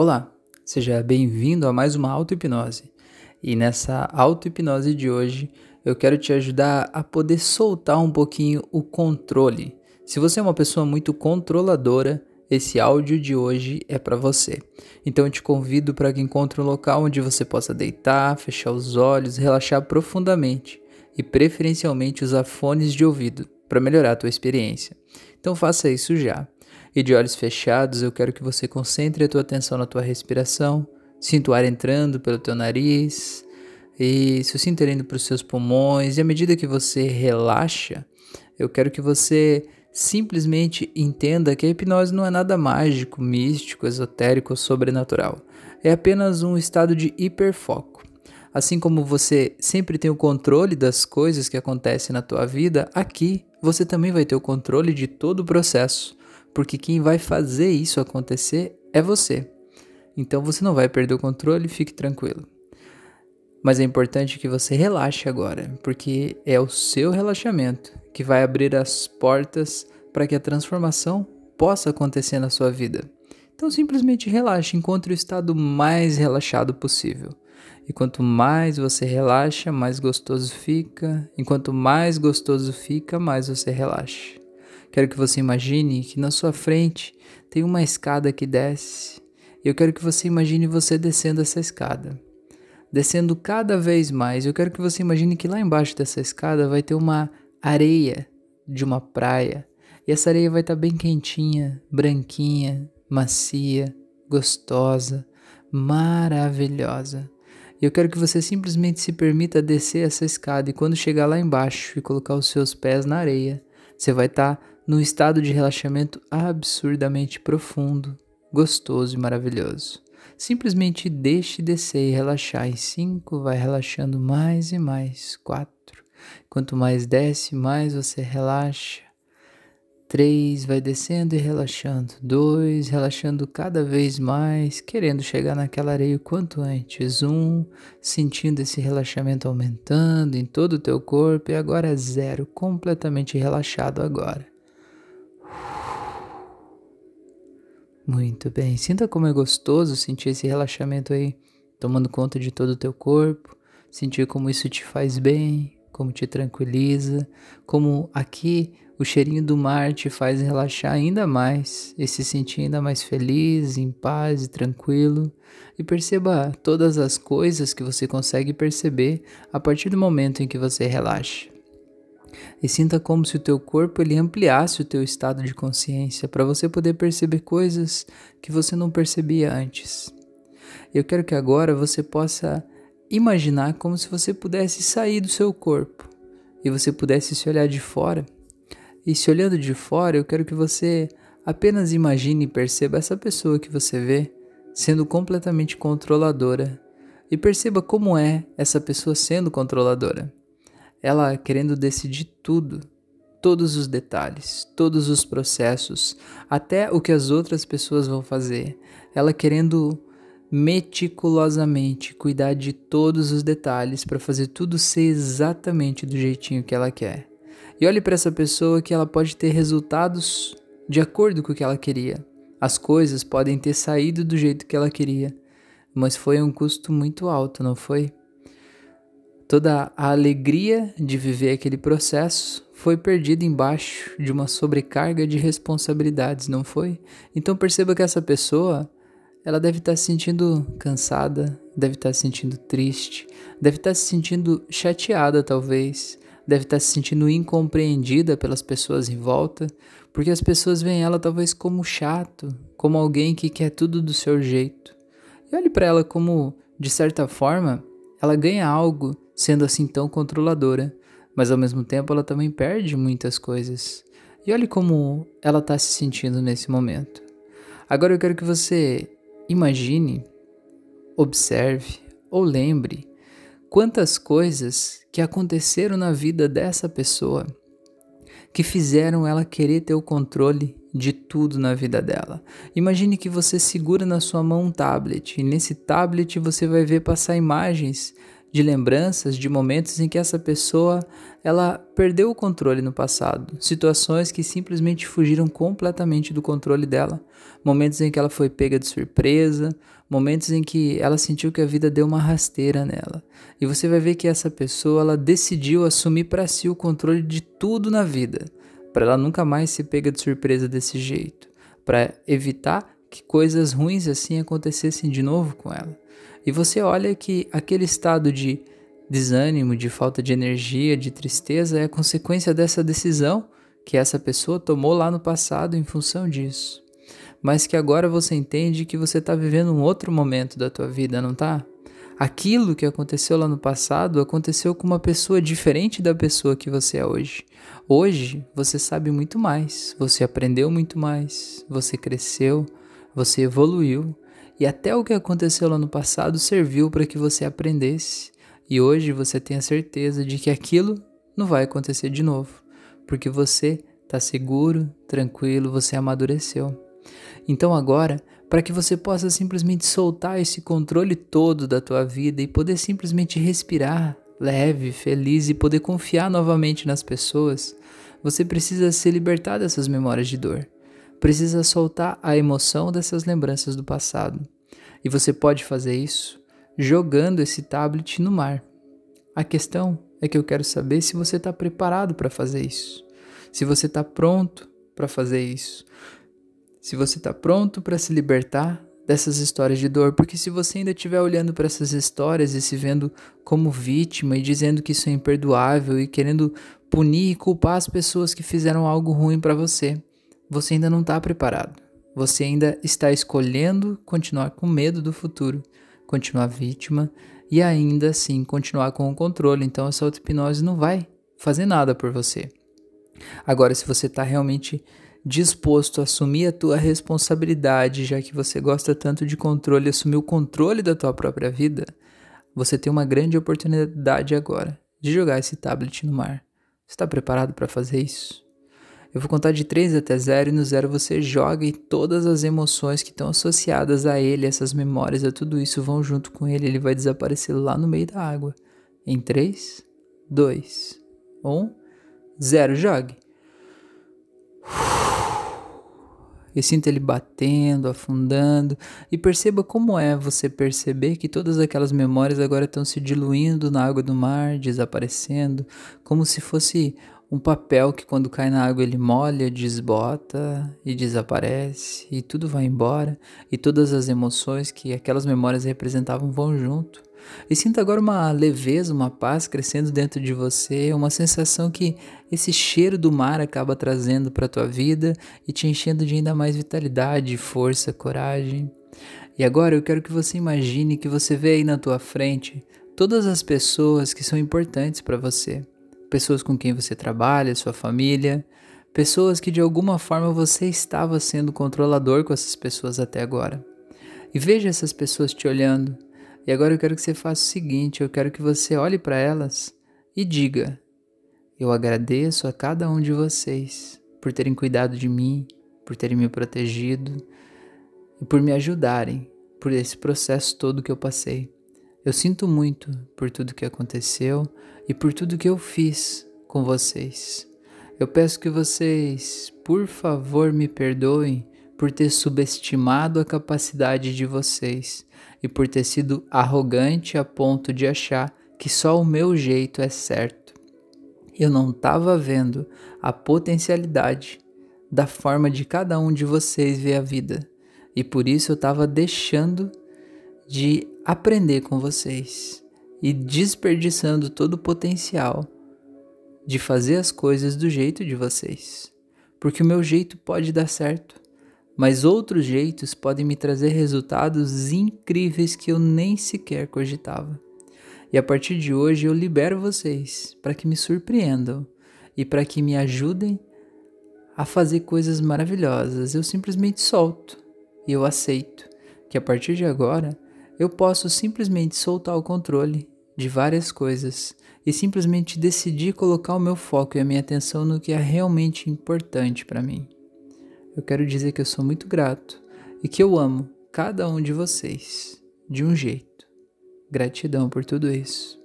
Olá, seja bem-vindo a mais uma auto-hipnose. E nessa auto-hipnose de hoje, eu quero te ajudar a poder soltar um pouquinho o controle. Se você é uma pessoa muito controladora, esse áudio de hoje é para você. Então eu te convido para que encontre um local onde você possa deitar, fechar os olhos, relaxar profundamente e preferencialmente usar fones de ouvido para melhorar a tua experiência. Então faça isso já. E de olhos fechados, eu quero que você concentre a tua atenção na tua respiração, sinta o ar entrando pelo teu nariz e se indo para os seus pulmões. E à medida que você relaxa, eu quero que você simplesmente entenda que a hipnose não é nada mágico, místico, esotérico ou sobrenatural. É apenas um estado de hiperfoco. Assim como você sempre tem o controle das coisas que acontecem na tua vida, aqui você também vai ter o controle de todo o processo porque quem vai fazer isso acontecer é você. Então você não vai perder o controle, fique tranquilo. Mas é importante que você relaxe agora, porque é o seu relaxamento que vai abrir as portas para que a transformação possa acontecer na sua vida. Então simplesmente relaxe, encontre o estado mais relaxado possível. E quanto mais você relaxa, mais gostoso fica. Enquanto mais gostoso fica, mais você relaxa. Quero que você imagine que na sua frente tem uma escada que desce. Eu quero que você imagine você descendo essa escada. Descendo cada vez mais. Eu quero que você imagine que lá embaixo dessa escada vai ter uma areia de uma praia. E essa areia vai estar bem quentinha, branquinha, macia, gostosa, maravilhosa. E eu quero que você simplesmente se permita descer essa escada e quando chegar lá embaixo e colocar os seus pés na areia, você vai estar num estado de relaxamento absurdamente profundo, gostoso e maravilhoso. Simplesmente deixe descer e relaxar. Em cinco, vai relaxando mais e mais. Quatro. Quanto mais desce, mais você relaxa. 3 vai descendo e relaxando. 2 relaxando cada vez mais, querendo chegar naquela areia o quanto antes. 1 um, sentindo esse relaxamento aumentando em todo o teu corpo. E agora 0, completamente relaxado agora. Muito bem. Sinta como é gostoso sentir esse relaxamento aí, tomando conta de todo o teu corpo. Sentir como isso te faz bem, como te tranquiliza, como aqui o cheirinho do mar te faz relaxar ainda mais e se sentir ainda mais feliz, em paz e tranquilo. E perceba todas as coisas que você consegue perceber a partir do momento em que você relaxa e sinta como se o teu corpo ele ampliasse o teu estado de consciência para você poder perceber coisas que você não percebia antes. Eu quero que agora você possa imaginar como se você pudesse sair do seu corpo e você pudesse se olhar de fora. E se olhando de fora, eu quero que você apenas imagine e perceba essa pessoa que você vê sendo completamente controladora e perceba como é essa pessoa sendo controladora ela querendo decidir tudo, todos os detalhes, todos os processos, até o que as outras pessoas vão fazer. Ela querendo meticulosamente cuidar de todos os detalhes para fazer tudo ser exatamente do jeitinho que ela quer. E olhe para essa pessoa que ela pode ter resultados de acordo com o que ela queria. As coisas podem ter saído do jeito que ela queria, mas foi um custo muito alto, não foi? Toda a alegria de viver aquele processo foi perdida embaixo de uma sobrecarga de responsabilidades, não foi? Então perceba que essa pessoa, ela deve estar se sentindo cansada, deve estar se sentindo triste, deve estar se sentindo chateada talvez, deve estar se sentindo incompreendida pelas pessoas em volta, porque as pessoas veem ela talvez como chato, como alguém que quer tudo do seu jeito. E olhe para ela como, de certa forma, ela ganha algo sendo assim tão controladora, mas ao mesmo tempo ela também perde muitas coisas. E olhe como ela está se sentindo nesse momento. Agora eu quero que você imagine, observe ou lembre quantas coisas que aconteceram na vida dessa pessoa que fizeram ela querer ter o controle de tudo na vida dela. Imagine que você segura na sua mão um tablet e nesse tablet você vai ver passar imagens de lembranças de momentos em que essa pessoa ela perdeu o controle no passado, situações que simplesmente fugiram completamente do controle dela, momentos em que ela foi pega de surpresa, momentos em que ela sentiu que a vida deu uma rasteira nela. E você vai ver que essa pessoa ela decidiu assumir para si o controle de tudo na vida, para ela nunca mais se pega de surpresa desse jeito, para evitar que coisas ruins assim acontecessem de novo com ela. E você olha que aquele estado de desânimo, de falta de energia, de tristeza é consequência dessa decisão que essa pessoa tomou lá no passado em função disso. Mas que agora você entende que você está vivendo um outro momento da tua vida, não tá? Aquilo que aconteceu lá no passado aconteceu com uma pessoa diferente da pessoa que você é hoje. Hoje você sabe muito mais, você aprendeu muito mais, você cresceu, você evoluiu e até o que aconteceu lá no passado serviu para que você aprendesse. E hoje você tem a certeza de que aquilo não vai acontecer de novo, porque você está seguro, tranquilo, você amadureceu. Então agora, para que você possa simplesmente soltar esse controle todo da tua vida e poder simplesmente respirar leve, feliz e poder confiar novamente nas pessoas, você precisa se libertar dessas memórias de dor precisa soltar a emoção dessas lembranças do passado. E você pode fazer isso jogando esse tablet no mar. A questão é que eu quero saber se você está preparado para fazer isso. Se você está pronto para fazer isso. Se você está pronto para se libertar dessas histórias de dor, porque se você ainda estiver olhando para essas histórias e se vendo como vítima e dizendo que isso é imperdoável e querendo punir e culpar as pessoas que fizeram algo ruim para você, você ainda não está preparado. Você ainda está escolhendo continuar com medo do futuro, continuar vítima e ainda assim continuar com o controle. Então essa auto-hipnose não vai fazer nada por você. Agora, se você está realmente disposto a assumir a tua responsabilidade, já que você gosta tanto de controle, assumir o controle da tua própria vida, você tem uma grande oportunidade agora de jogar esse tablet no mar. Está preparado para fazer isso? Eu vou contar de 3 até 0 e no 0 você joga e todas as emoções que estão associadas a ele, essas memórias, a tudo isso vão junto com ele, ele vai desaparecer lá no meio da água. Em 3, 2, 1, 0, jogue. E sinta ele batendo, afundando. E perceba como é você perceber que todas aquelas memórias agora estão se diluindo na água do mar, desaparecendo, como se fosse um papel que quando cai na água ele molha, desbota e desaparece e tudo vai embora e todas as emoções que aquelas memórias representavam vão junto. E sinta agora uma leveza, uma paz crescendo dentro de você, uma sensação que esse cheiro do mar acaba trazendo para tua vida e te enchendo de ainda mais vitalidade, força, coragem. E agora eu quero que você imagine que você vê aí na tua frente todas as pessoas que são importantes para você pessoas com quem você trabalha, sua família, pessoas que de alguma forma você estava sendo controlador com essas pessoas até agora. E veja essas pessoas te olhando. E agora eu quero que você faça o seguinte: eu quero que você olhe para elas e diga: Eu agradeço a cada um de vocês por terem cuidado de mim, por terem me protegido e por me ajudarem por esse processo todo que eu passei. Eu sinto muito por tudo que aconteceu e por tudo que eu fiz com vocês. Eu peço que vocês, por favor, me perdoem por ter subestimado a capacidade de vocês e por ter sido arrogante a ponto de achar que só o meu jeito é certo. Eu não estava vendo a potencialidade da forma de cada um de vocês ver a vida e por isso eu estava deixando de aprender com vocês e desperdiçando todo o potencial de fazer as coisas do jeito de vocês. Porque o meu jeito pode dar certo, mas outros jeitos podem me trazer resultados incríveis que eu nem sequer cogitava. E a partir de hoje eu libero vocês para que me surpreendam e para que me ajudem a fazer coisas maravilhosas. Eu simplesmente solto e eu aceito que a partir de agora eu posso simplesmente soltar o controle de várias coisas e simplesmente decidir colocar o meu foco e a minha atenção no que é realmente importante para mim. Eu quero dizer que eu sou muito grato e que eu amo cada um de vocês de um jeito. Gratidão por tudo isso.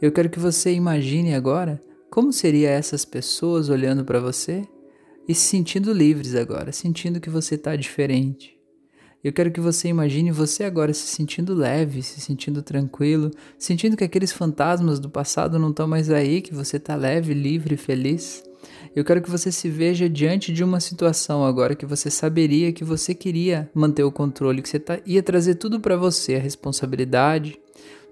Eu quero que você imagine agora como seria essas pessoas olhando para você e se sentindo livres agora, sentindo que você está diferente. Eu quero que você imagine você agora se sentindo leve, se sentindo tranquilo, sentindo que aqueles fantasmas do passado não estão mais aí, que você está leve, livre, feliz. Eu quero que você se veja diante de uma situação agora que você saberia que você queria manter o controle, que você tá, ia trazer tudo para você, a responsabilidade,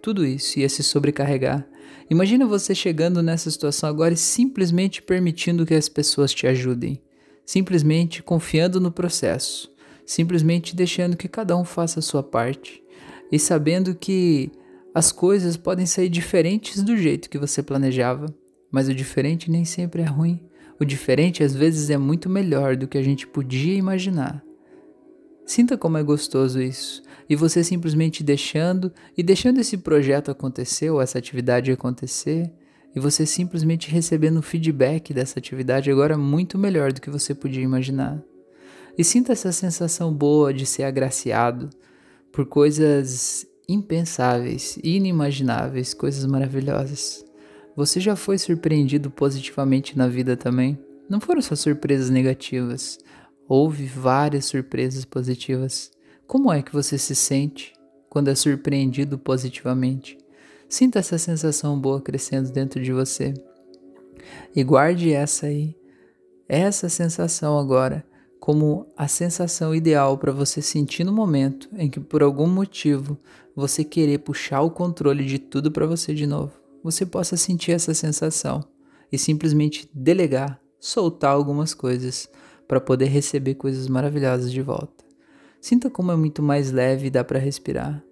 tudo isso ia se sobrecarregar. Imagina você chegando nessa situação agora e simplesmente permitindo que as pessoas te ajudem, simplesmente confiando no processo simplesmente deixando que cada um faça a sua parte e sabendo que as coisas podem sair diferentes do jeito que você planejava, mas o diferente nem sempre é ruim. O diferente às vezes é muito melhor do que a gente podia imaginar. Sinta como é gostoso isso. E você simplesmente deixando e deixando esse projeto acontecer ou essa atividade acontecer, e você simplesmente recebendo feedback dessa atividade agora muito melhor do que você podia imaginar e sinta essa sensação boa de ser agraciado por coisas impensáveis, inimagináveis, coisas maravilhosas. Você já foi surpreendido positivamente na vida também? Não foram só surpresas negativas, houve várias surpresas positivas. Como é que você se sente quando é surpreendido positivamente? Sinta essa sensação boa crescendo dentro de você. E guarde essa aí, essa sensação agora como a sensação ideal para você sentir no momento em que por algum motivo você querer puxar o controle de tudo para você de novo. Você possa sentir essa sensação e simplesmente delegar, soltar algumas coisas para poder receber coisas maravilhosas de volta. Sinta como é muito mais leve e dá para respirar.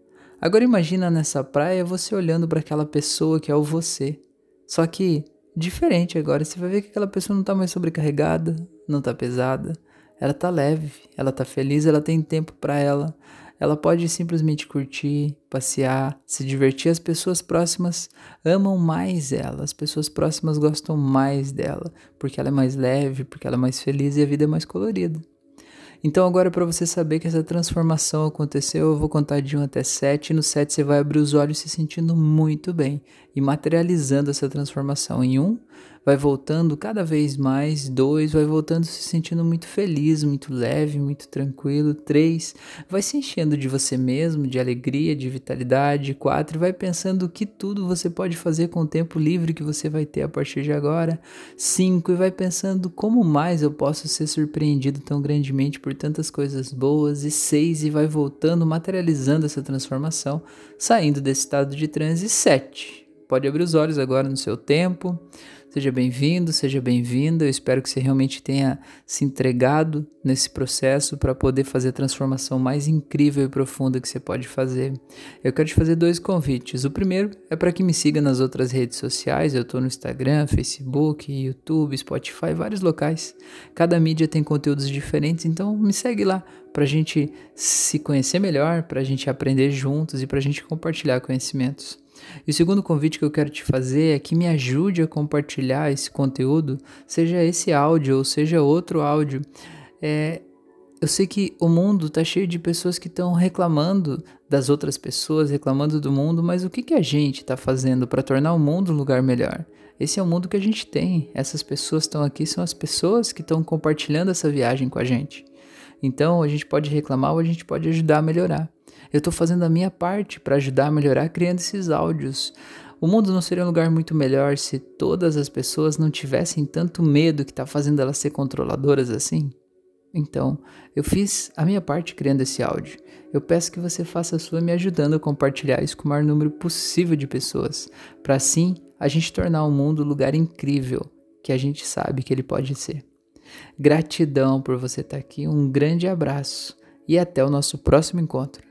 Agora imagina nessa praia você olhando para aquela pessoa que é o você. Só que diferente agora, você vai ver que aquela pessoa não está mais sobrecarregada, não está pesada ela tá leve, ela tá feliz, ela tem tempo para ela. Ela pode simplesmente curtir, passear, se divertir. As pessoas próximas amam mais ela, as pessoas próximas gostam mais dela, porque ela é mais leve, porque ela é mais feliz e a vida é mais colorida. Então, agora, para você saber que essa transformação aconteceu, eu vou contar de 1 até 7. E no 7 você vai abrir os olhos se sentindo muito bem e materializando essa transformação. Em 1, vai voltando cada vez mais. Dois, vai voltando se sentindo muito feliz, muito leve, muito tranquilo. Três, vai se enchendo de você mesmo, de alegria, de vitalidade. Quatro, vai pensando que tudo você pode fazer com o tempo livre que você vai ter a partir de agora. Cinco, e vai pensando como mais eu posso ser surpreendido tão grandemente por tantas coisas boas. E seis, e vai voltando, materializando essa transformação, saindo desse estado de transe. Sete, pode abrir os olhos agora no seu tempo. Seja bem-vindo, seja bem-vinda. Eu espero que você realmente tenha se entregado nesse processo para poder fazer a transformação mais incrível e profunda que você pode fazer. Eu quero te fazer dois convites. O primeiro é para que me siga nas outras redes sociais. Eu estou no Instagram, Facebook, YouTube, Spotify, vários locais. Cada mídia tem conteúdos diferentes, então me segue lá para a gente se conhecer melhor, para a gente aprender juntos e para a gente compartilhar conhecimentos. E o segundo convite que eu quero te fazer é que me ajude a compartilhar esse conteúdo, seja esse áudio ou seja outro áudio. É, eu sei que o mundo está cheio de pessoas que estão reclamando das outras pessoas, reclamando do mundo, mas o que, que a gente está fazendo para tornar o mundo um lugar melhor? Esse é o mundo que a gente tem. Essas pessoas estão aqui, são as pessoas que estão compartilhando essa viagem com a gente. Então a gente pode reclamar ou a gente pode ajudar a melhorar. Eu estou fazendo a minha parte para ajudar a melhorar criando esses áudios. O mundo não seria um lugar muito melhor se todas as pessoas não tivessem tanto medo que está fazendo elas ser controladoras assim? Então, eu fiz a minha parte criando esse áudio. Eu peço que você faça a sua me ajudando a compartilhar isso com o maior número possível de pessoas, para assim a gente tornar o mundo um lugar incrível que a gente sabe que ele pode ser. Gratidão por você estar tá aqui, um grande abraço e até o nosso próximo encontro.